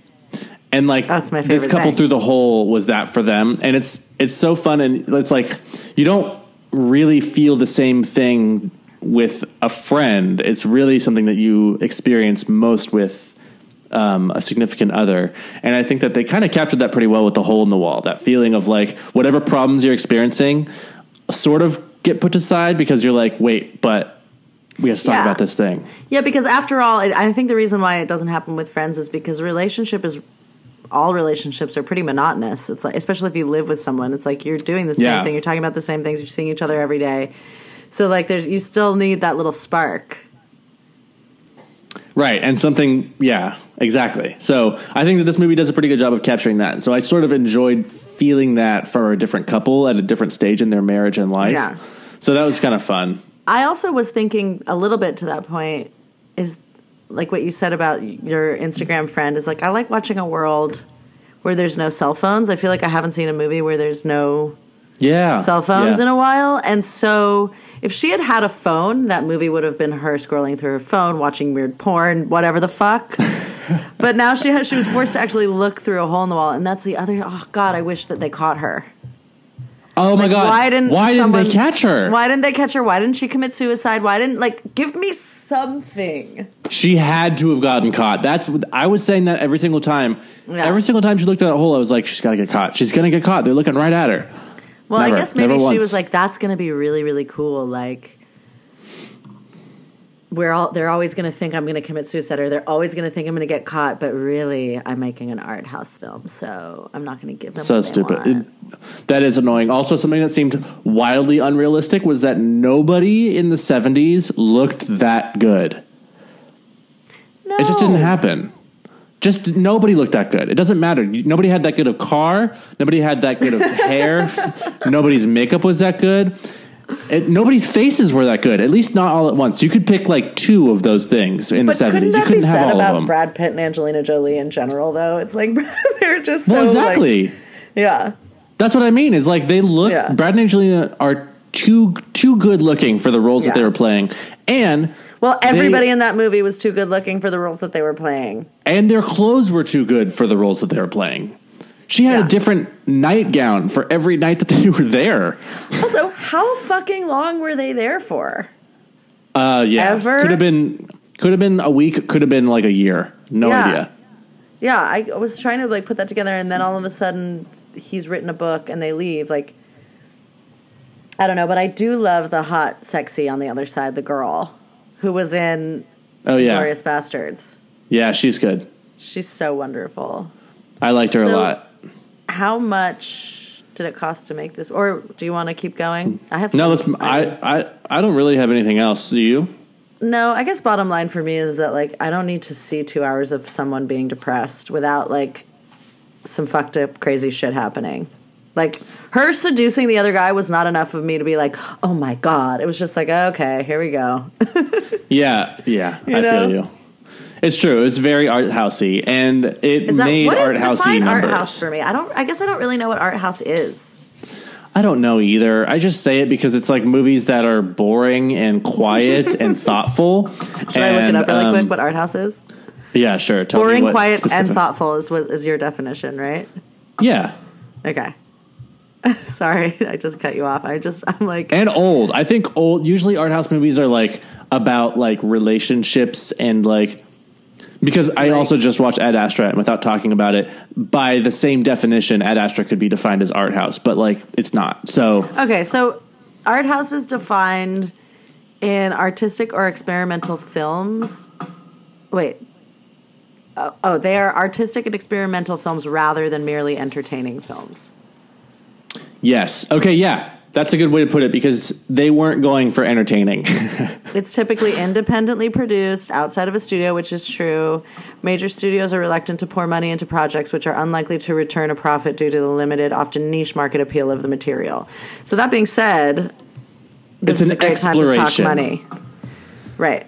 And like That's my this couple thing. through the hole was that for them. And it's it's so fun and it's like you don't really feel the same thing with a friend. It's really something that you experience most with um, a significant other. And i think that they kind of captured that pretty well with the hole in the wall that feeling of like whatever problems you're experiencing sort of get put aside because you're like wait but we have to talk Yeah. about this thing. Yeah, because after all, it, I think the reason why it doesn't happen with friends is because relationship is all relationships are pretty monotonous. It's like, especially if you live with someone, it's like you're doing the same Yeah. thing, you're talking about the same things, you're seeing each other every day. So like, there's you still need that little spark. Right, and something, yeah, exactly. So I think that this movie does a pretty good job of capturing that. So I sort of enjoyed feeling that for a different couple at a different stage in their marriage and life. Yeah. So that was kind of fun. I also was thinking a little bit to that point is like what you said about your Instagram friend is like I like watching a world where there's no cell phones. I feel like I haven't seen a movie where there's no Yeah, cell phones yeah. in a while. And so if she had had a phone, that movie would have been her scrolling through her phone, watching weird porn, whatever the fuck. [LAUGHS] but now she has, she was forced to actually look through a hole in the wall, and that's the other. Oh God, I wish that they caught her. Oh my Like, god! why didn't why didn't they catch her? Why didn't they catch her? Why didn't she commit suicide? Why didn't like give me something? She had to have gotten caught. That's what I was saying that every single time. Yeah. Every single time she looked at that hole, I was like, she's got to get caught. She's gonna get caught. They're looking right at her. Well, Never. I guess maybe she once. was like, "That's going to be really, really cool." Like, we're all they're always going to think I'm going to commit suicide, or they're always going to think I'm going to get caught. But really, I'm making an art house film, so I'm not going to give them. so stupid. It- that is annoying. Also, something that seemed wildly unrealistic was that nobody in the '70s looked that good. no, It just didn't happen. Just nobody looked that good. It doesn't matter. Nobody had that good of car. Nobody had that good of hair. [LAUGHS] Nobody's makeup was that good. It, nobody's faces were that good. At least not all at once. You could pick like two of those things in But the seventies. couldn't You be couldn't have said all of about them. Brad Pitt and Angelina Jolie in general? Though it's like [LAUGHS] they're just so well, exactly. like- yeah, That's what I mean. Is like they look. Yeah. Brad and Angelina are too too good looking for the roles that they were playing, and well, everybody They- in that movie was too good looking for the roles that they were playing. and their clothes were too good for the roles that they were playing. She had Yeah. a different nightgown for every night that [LAUGHS] they were there. Also, how fucking long were they there for? Uh, yeah, Ever? could have been could have been a week, could have been like a year. No Yeah. idea. Yeah, I was trying to like put that together, and then all of a sudden he's written a book and they leave. Like, I don't know, but I do love the hot, sexy on the other side, the girl who was in Oh yeah, Glorious Bastards. yeah, she's good. She's so wonderful. I liked her a lot. How much did it cost to make this? Or do you want to keep going? I have No, let's. I, I I don't really have anything else. Do you? No, I guess bottom line for me is that like I don't need to see two hours of someone being depressed without like some fucked up crazy shit happening. Like her seducing the other guy was not enough of me to be like, oh my god. It was just like, okay, here we go. [LAUGHS] Yeah, yeah, I know? feel you. It's true. It's very art housey, and it Is that made what art is housey define art numbers. house for me? I don't. I guess I don't really know what art house is. I don't know either. I just say it because it's like movies that are boring and quiet [LAUGHS] and thoughtful. Should I look it up really um, quick? What art house is? Yeah, sure. Tell me Boring, quiet, specific- and thoughtful is what is your definition, right? Yeah, Okay. [LAUGHS] Sorry, I just cut you off. I just I'm like and old. I think old. Usually, art house movies are like about like relationships and like because I Right. also just watched Ad Astra and without talking about it, by the same definition, Ad Astra could be defined as art house, but like it's not. So Okay, so art house is defined in artistic or experimental films. Wait. Oh, oh, they are artistic and experimental films rather than merely entertaining films. yes, okay, yeah, that's a good way to put it because they weren't going for entertaining. [LAUGHS] It's typically independently produced outside of a studio, which is true. Major studios are reluctant to pour money into projects which are unlikely to return a profit due to the limited, often niche market appeal of the material. So, that being said, this It's is an a great time to talk money. Right.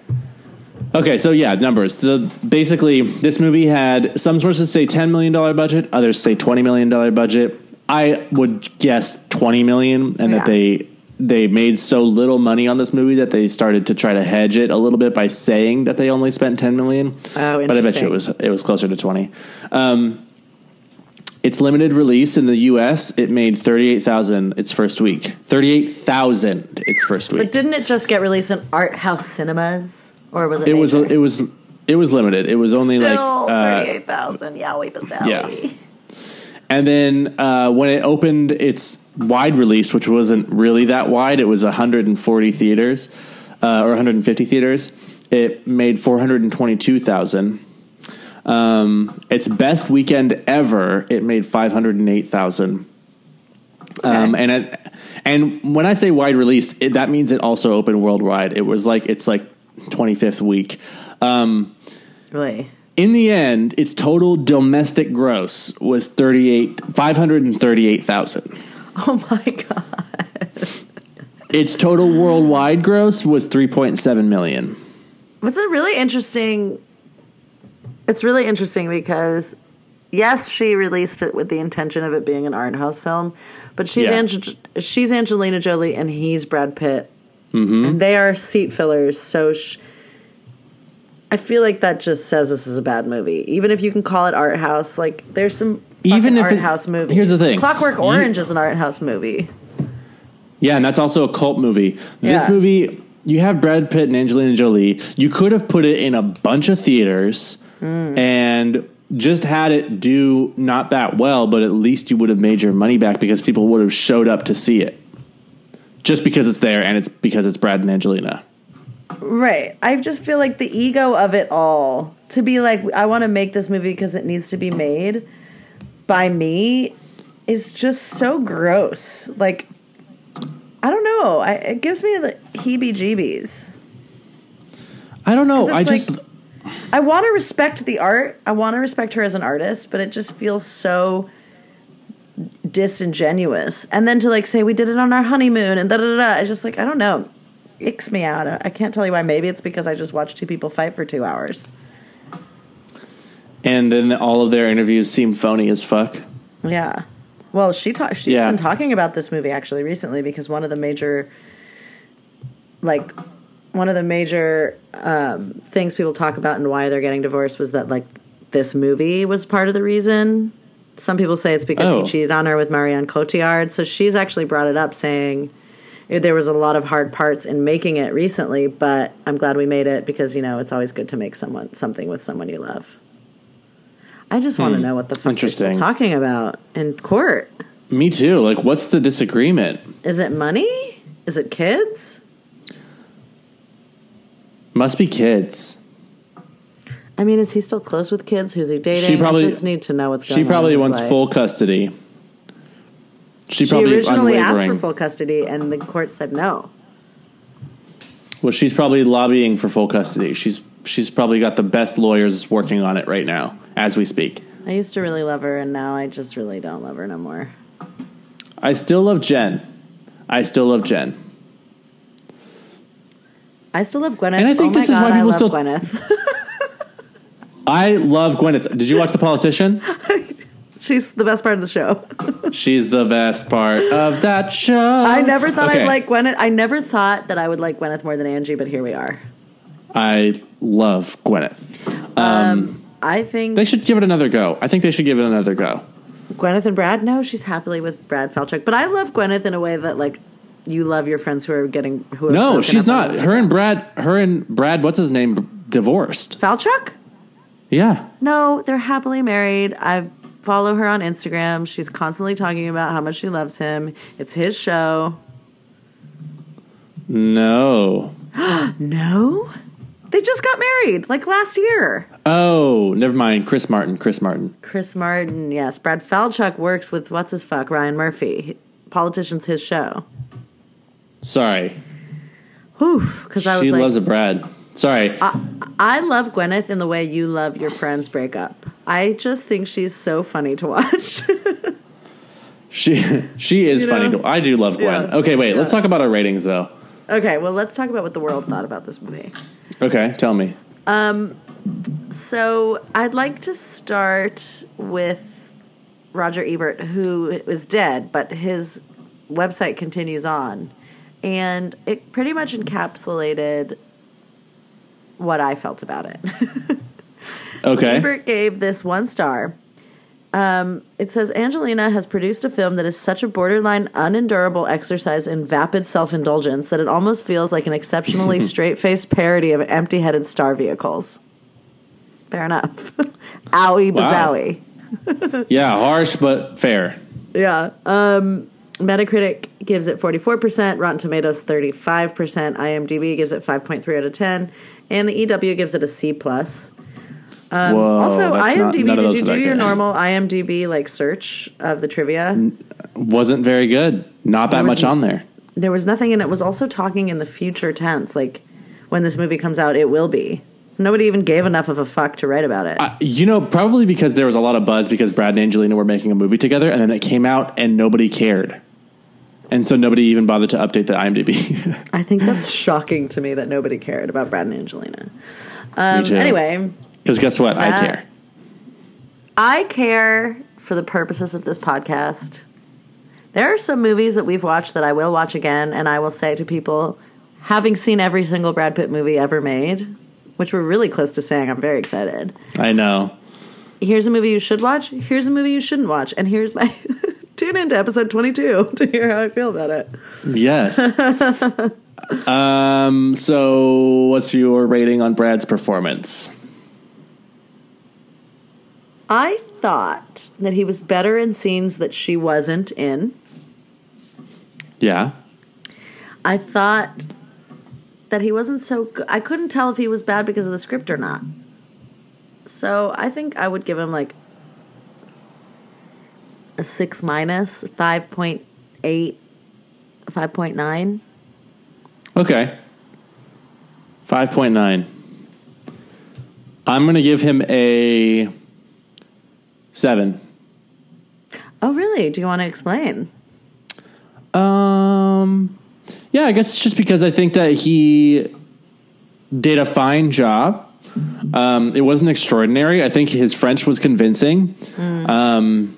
Okay, so yeah, numbers. So basically, this movie had some sources say ten million dollar budget, others say twenty million dollar budget. I would guess twenty million, and that they they made so little money on this movie that they started to try to hedge it a little bit by saying that they only spent ten million. Oh, but I bet you it was it was closer to twenty. Um, its limited release in the U.S. it made thirty eight thousand its first week. Thirty eight thousand its first week. But didn't it just get released in art house cinemas, or was it? it was it was it was limited. It was only Still like uh, thirty-eight thousand. Yowie Baselli. Yeah. And then uh, when it opened its wide release, which wasn't really that wide, it was 140 theaters. uh, or 150 theaters. It made 422,000. Um, its best weekend ever, it made 508,000. Um, and it, and when I say wide release, it, that means it also opened worldwide. It was like it's like 25th week. Um, Really? in the end, its total domestic gross was 38 538,000. [LAUGHS] Oh my god. Its total worldwide gross was 3.7 million. What's it really interesting? It's really interesting because yes, she released it with the intention of it being an art house film, but she's Yeah. Ange- she's Angelina Jolie and he's Brad Pitt, mm-hmm. and they are seat fillers. So sh- I feel like that just says this is a bad movie, even if you can call it art house. Like there's some Even if art it- house movies. here's the thing. Clockwork You- Orange is an art house movie. Yeah, and that's also a cult movie. This Yeah. movie, you have Brad Pitt and Angelina Jolie. You could have put it in a bunch of theaters mm. and just had it do not that well, but at least you would have made your money back because people would have showed up to see it. Just because it's there and it's because it's Brad and Angelina. Right. I just feel like the ego of it all to be like, I want to make this movie because it needs to be made by me is just so gross. Like, I don't know. I, it gives me the heebie jeebies. I don't know. I it's just I want to respect the art. I want to respect her as an artist, but it just feels so disingenuous. And then to like say we did it on our honeymoon and da da da. da. It's just like I don't know, icks me out. I can't tell you why. Maybe it's because I just watched two people fight for two hours. And then all of their interviews seem phony as fuck. Yeah. Well, she ta- she's Yeah. been talking about this movie actually recently because one of the major, like, one of the major um, things people talk about and why they're getting divorced was that like this movie was part of the reason. Some people say it's because Oh. he cheated on her with Marion Cotillard. So she's actually brought it up, saying eh, there was a lot of hard parts in making it recently, but I'm glad we made it because you know it's always good to make someone something with someone you love. I just want to know what the fuck they're still Hmm. Interesting. talking about in court. Me too. Like, what's the disagreement? Is it money? Is it kids? Must be kids. I mean, is he still close with kids? Who's he dating? She probably- I just need to know what's going on. She probably his wants life. full custody. She, She probably is originally asked unwavering. for full custody, and the court said no. Well, she's probably lobbying for full custody. She's she's probably got the best lawyers working on it right now as we speak. I used to really love her, and now I just really don't love her no more. I still love Jen. I still love Jen. I still love Gwyneth. And I think oh this is God, why I people love still- Gwyneth. [LAUGHS] I love Gwyneth. Did you watch The Politician? [LAUGHS] She's the best part of the show. [LAUGHS] She's the best part of that show. I never thought Okay. I'd like Gwyneth. I never thought that I would like Gwyneth more than Angie, but here we are. I love Gwyneth. Um, I think They should give it another go. I think they should give it another go. Gwyneth and Brad. No, she's happily with Brad Falchuk, but I love Gwyneth in a way that like you love your friends who are getting who. No, she's not. Her and Brad. Her and Brad. What's his name? Divorced. Falchuk. Yeah. No, they're happily married. I follow her on Instagram. She's constantly talking about how much she loves him. It's his show. No. [GASPS] No, they just got married like last year. Oh, never mind. Chris Martin. Chris Martin. Chris Martin, yes. Brad Falchuk works with what's his fuck Ryan Murphy. Politician's his show. Sorry. Because I was She like, loves a Brad. Sorry. I love Gwyneth in the way you love your friends break up. I just think she's so funny to watch. [LAUGHS] she she is You funny. know? To, I do love Gwen. Yeah. Okay, wait. Let's talk about our ratings though. Okay, well, let's talk about what the world thought about this movie. Okay, tell me. Um, So I'd like to start with Roger Ebert, who is dead, but his website continues on. And it pretty much encapsulated what I felt about it. [LAUGHS] Okay. Ebert gave this one star. Um, it says Angelina has produced a film that is such a borderline unendurable exercise in vapid self indulgence that it almost feels like an exceptionally [LAUGHS] straight faced parody of empty headed star vehicles. Fair enough. [LAUGHS] Owie Wow. bazowie. [LAUGHS] Yeah, harsh but fair. Yeah. Um, Metacritic gives it 44%, Rotten Tomatoes 35%, IMDb gives it 5.3 out of 10, and the EW gives it a C plus. Um, Whoa, also, that's not- IMDb, did you do your good. normal IMDb like search of the trivia? Wasn't very good. Not that much n- on there. There was nothing, and it was also talking in the future tense, like when this movie comes out, it will be. Nobody even gave enough of a fuck to write about it. Uh, you know, probably because there was a lot of buzz because Brad and Angelina were making a movie together, and then it came out and nobody cared, and so nobody even bothered to update the IMDb. [LAUGHS] I think that's shocking to me that nobody cared about Brad and Angelina. Um, anyway, Because guess what? I care. I care for the purposes of this podcast. There are some movies that we've watched that I will watch again, and I will say to people, having seen every single Brad Pitt movie ever made, which we're really close to saying, I'm very excited. I know. Here's a movie you should watch. Here's a movie you shouldn't watch, and here's my [LAUGHS] tune into episode 22 [LAUGHS] to hear how I feel about it. Yes. [LAUGHS] um. So, what's your rating on Brad's performance? I thought that he was better in scenes that she wasn't in. Yeah. I thought that he wasn't so good. I couldn't tell if he was bad because of the script or not. So I think I would give him like a six minus, 5.8, 5.9. Okay. Five point nine. I'm going to give him a seven. Oh, really? Do you want to explain? Um, yeah, I guess it's just because I think that he did a fine job. Um, it wasn't extraordinary. I think his French was convincing. Um,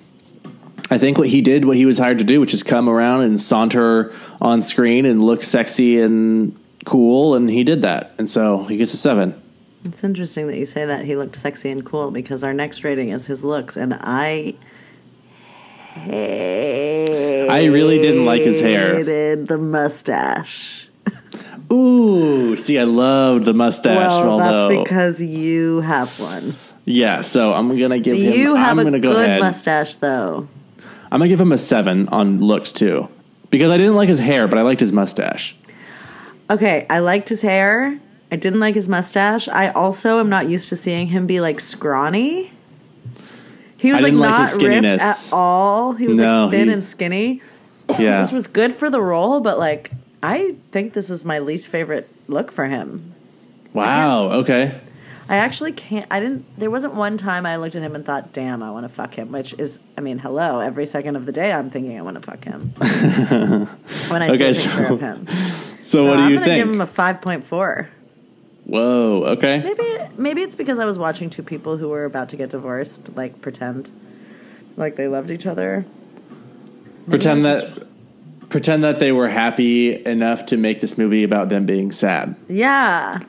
I think what he did, what he was hired to do, which is come around and saunter on screen and look sexy and cool, and he did that, and so he gets a seven. It's interesting that you say that he looked sexy and cool because our next rating is his looks, and I. I really didn't like his hair. Hated the mustache. Ooh, see, I loved the mustache. well, although, that's because you have one. yeah. So I'm gonna give him. You have I'm a gonna good go ahead. mustache, though. I'm gonna give him a seven on looks too, because I didn't like his hair, but I liked his mustache. Okay, I liked his hair. I didn't like his mustache. I also am not used to seeing him be like scrawny. He was I like didn't like ripped at all. He was No, like thin and skinny, Yeah, which was good for the role. But like, I think this is my least favorite look for him. wow. Okay, I actually can't. I didn't. There wasn't one time I looked at him and thought, "Damn, I want to fuck him." Which is, I mean, hello. Every second of the day, I'm thinking I want to fuck him. [LAUGHS] when I Okay, see a picture so- of him, [LAUGHS] so, what do I'm you gonna think? give him a five point four. Whoa. Okay. Maybe maybe it's because I was watching two people who were about to get divorced, like pretend like they loved each other. Pretend Maybe that. Pretend that they were happy enough to make this movie about them being sad. Yeah,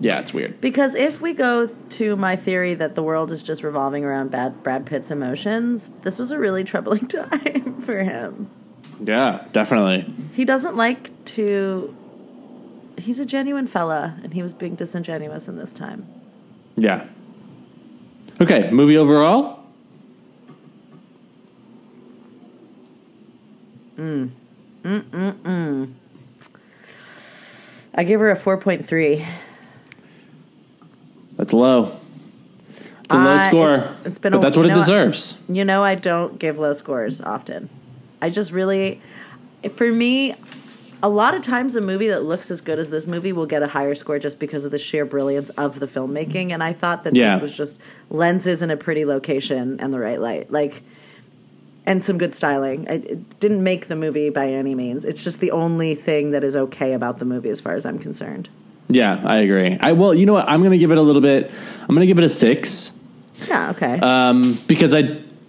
Yeah, it's weird. because if we go to my theory that the world is just revolving around bad Brad Pitt's emotions, this was a really troubling [LAUGHS] time for him. Yeah, definitely. He doesn't like to. He's a genuine fella, and he was being disingenuous in this time. Yeah. Okay, movie overall. Mm. Mm mm I give her a four point three. That's low. It's a low Uh, score. it's- it's been but a- that's what it know what? deserves. You know, I don't give low scores often. I just really, for me, a lot of times a movie that looks as good as this movie will get a higher score just because of the sheer brilliance of the filmmaking. And I thought that Yeah. this was just lenses in a pretty location and the right light. Like, and some good styling. It, it didn't make the movie by any means. It's just the only thing that is okay about the movie as far as I'm concerned. Yeah, I agree. I well, you know what? I'm going to give it a little bit. I'm going to give it a six Yeah, okay. um, because I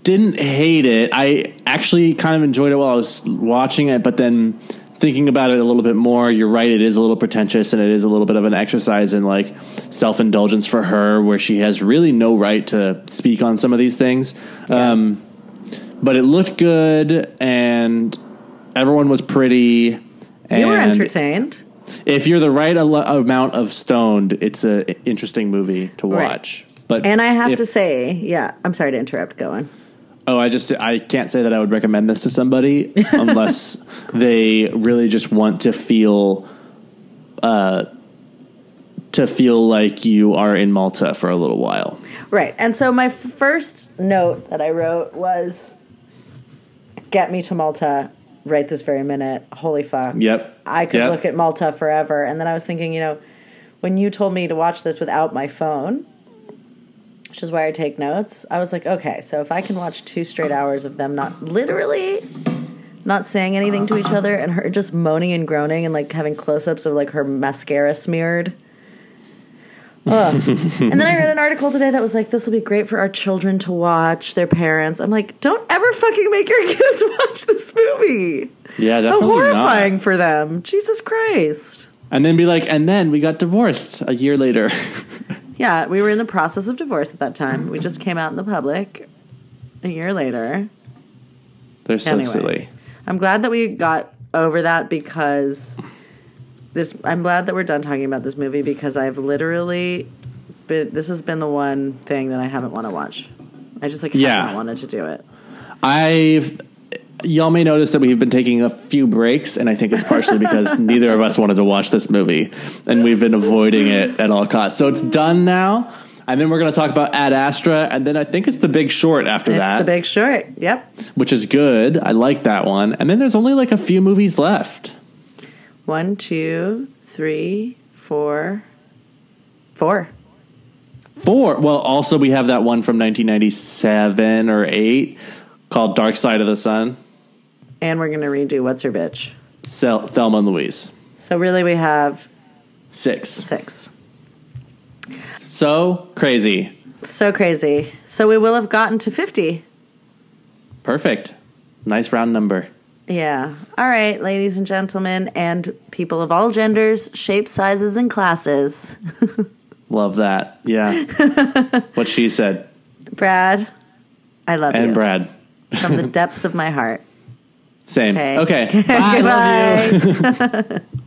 didn't hate it. I actually kind of enjoyed it while I was watching it, but then thinking about it a little bit more, you're right. It is a little pretentious, and it is a little bit of an exercise in like self indulgence for her, where she has really no right to speak on some of these things. Um, but it looked good, and everyone was pretty. And you were entertained. if you're the right al- amount of stoned, it's an interesting movie to Right. watch. But And I have if- to say, yeah, I'm sorry to interrupt. Go on. Oh, I just I can't say that I would recommend this to somebody [LAUGHS] unless they really just want to feel uh to feel like you are in Malta for a little while. Right. And so my first note that I wrote was get me to Malta right this very minute. Holy fuck. Yep. I could Yep. look at Malta forever. And then I was thinking, you know, when you told me to watch this without my phone, which is why I take notes, I was like, okay, so if I can watch two straight hours of them not literally not saying anything to each other and her just moaning and groaning and like having close ups of like her mascara smeared. And then I read an article today that was like, this will be great for our children to watch, their parents. I'm like, don't ever fucking make your [LAUGHS] kids watch this movie. Yeah, How horrifying not. for them. Jesus Christ. And then be like, and then we got divorced a year later. [LAUGHS] Yeah, we were in the process of divorce at that time. We just came out in the public a year later. They're so Anyway. silly. I'm glad that we got over that because this I'm glad that we're done talking about this movie because I've literally been this has been the one thing that I haven't want to watch. I just like Yeah. haven't wanted to do it. I've y'all may notice that we've been taking a few breaks, and I think it's partially because [LAUGHS] neither of us wanted to watch this movie, and we've been avoiding it at all costs. So it's done now, and then we're going to talk about Ad Astra, and then I think it's The Big Short after It's that, the big short. Yep. which is good. I like that one, and then there's only like a few movies left. One, two, three, four, four. Four. Well, also we have that one from 1997 or eight called Dark Side of the Sun. And we're gonna redo What's Her Bitch. Sel- Thelma and Louise. So really we have Six. six. So crazy. So crazy. So we will have gotten to 50. Perfect. Nice round number. Yeah. All right, ladies and gentlemen, and people of all genders, shapes, sizes, and classes. [LAUGHS] Love that. Yeah. [LAUGHS] what she said. Brad, I love And you And Brad. from the [LAUGHS] depths of my heart. Same. Okay. Okay. [LAUGHS] Bye. Goodbye. [LAUGHS]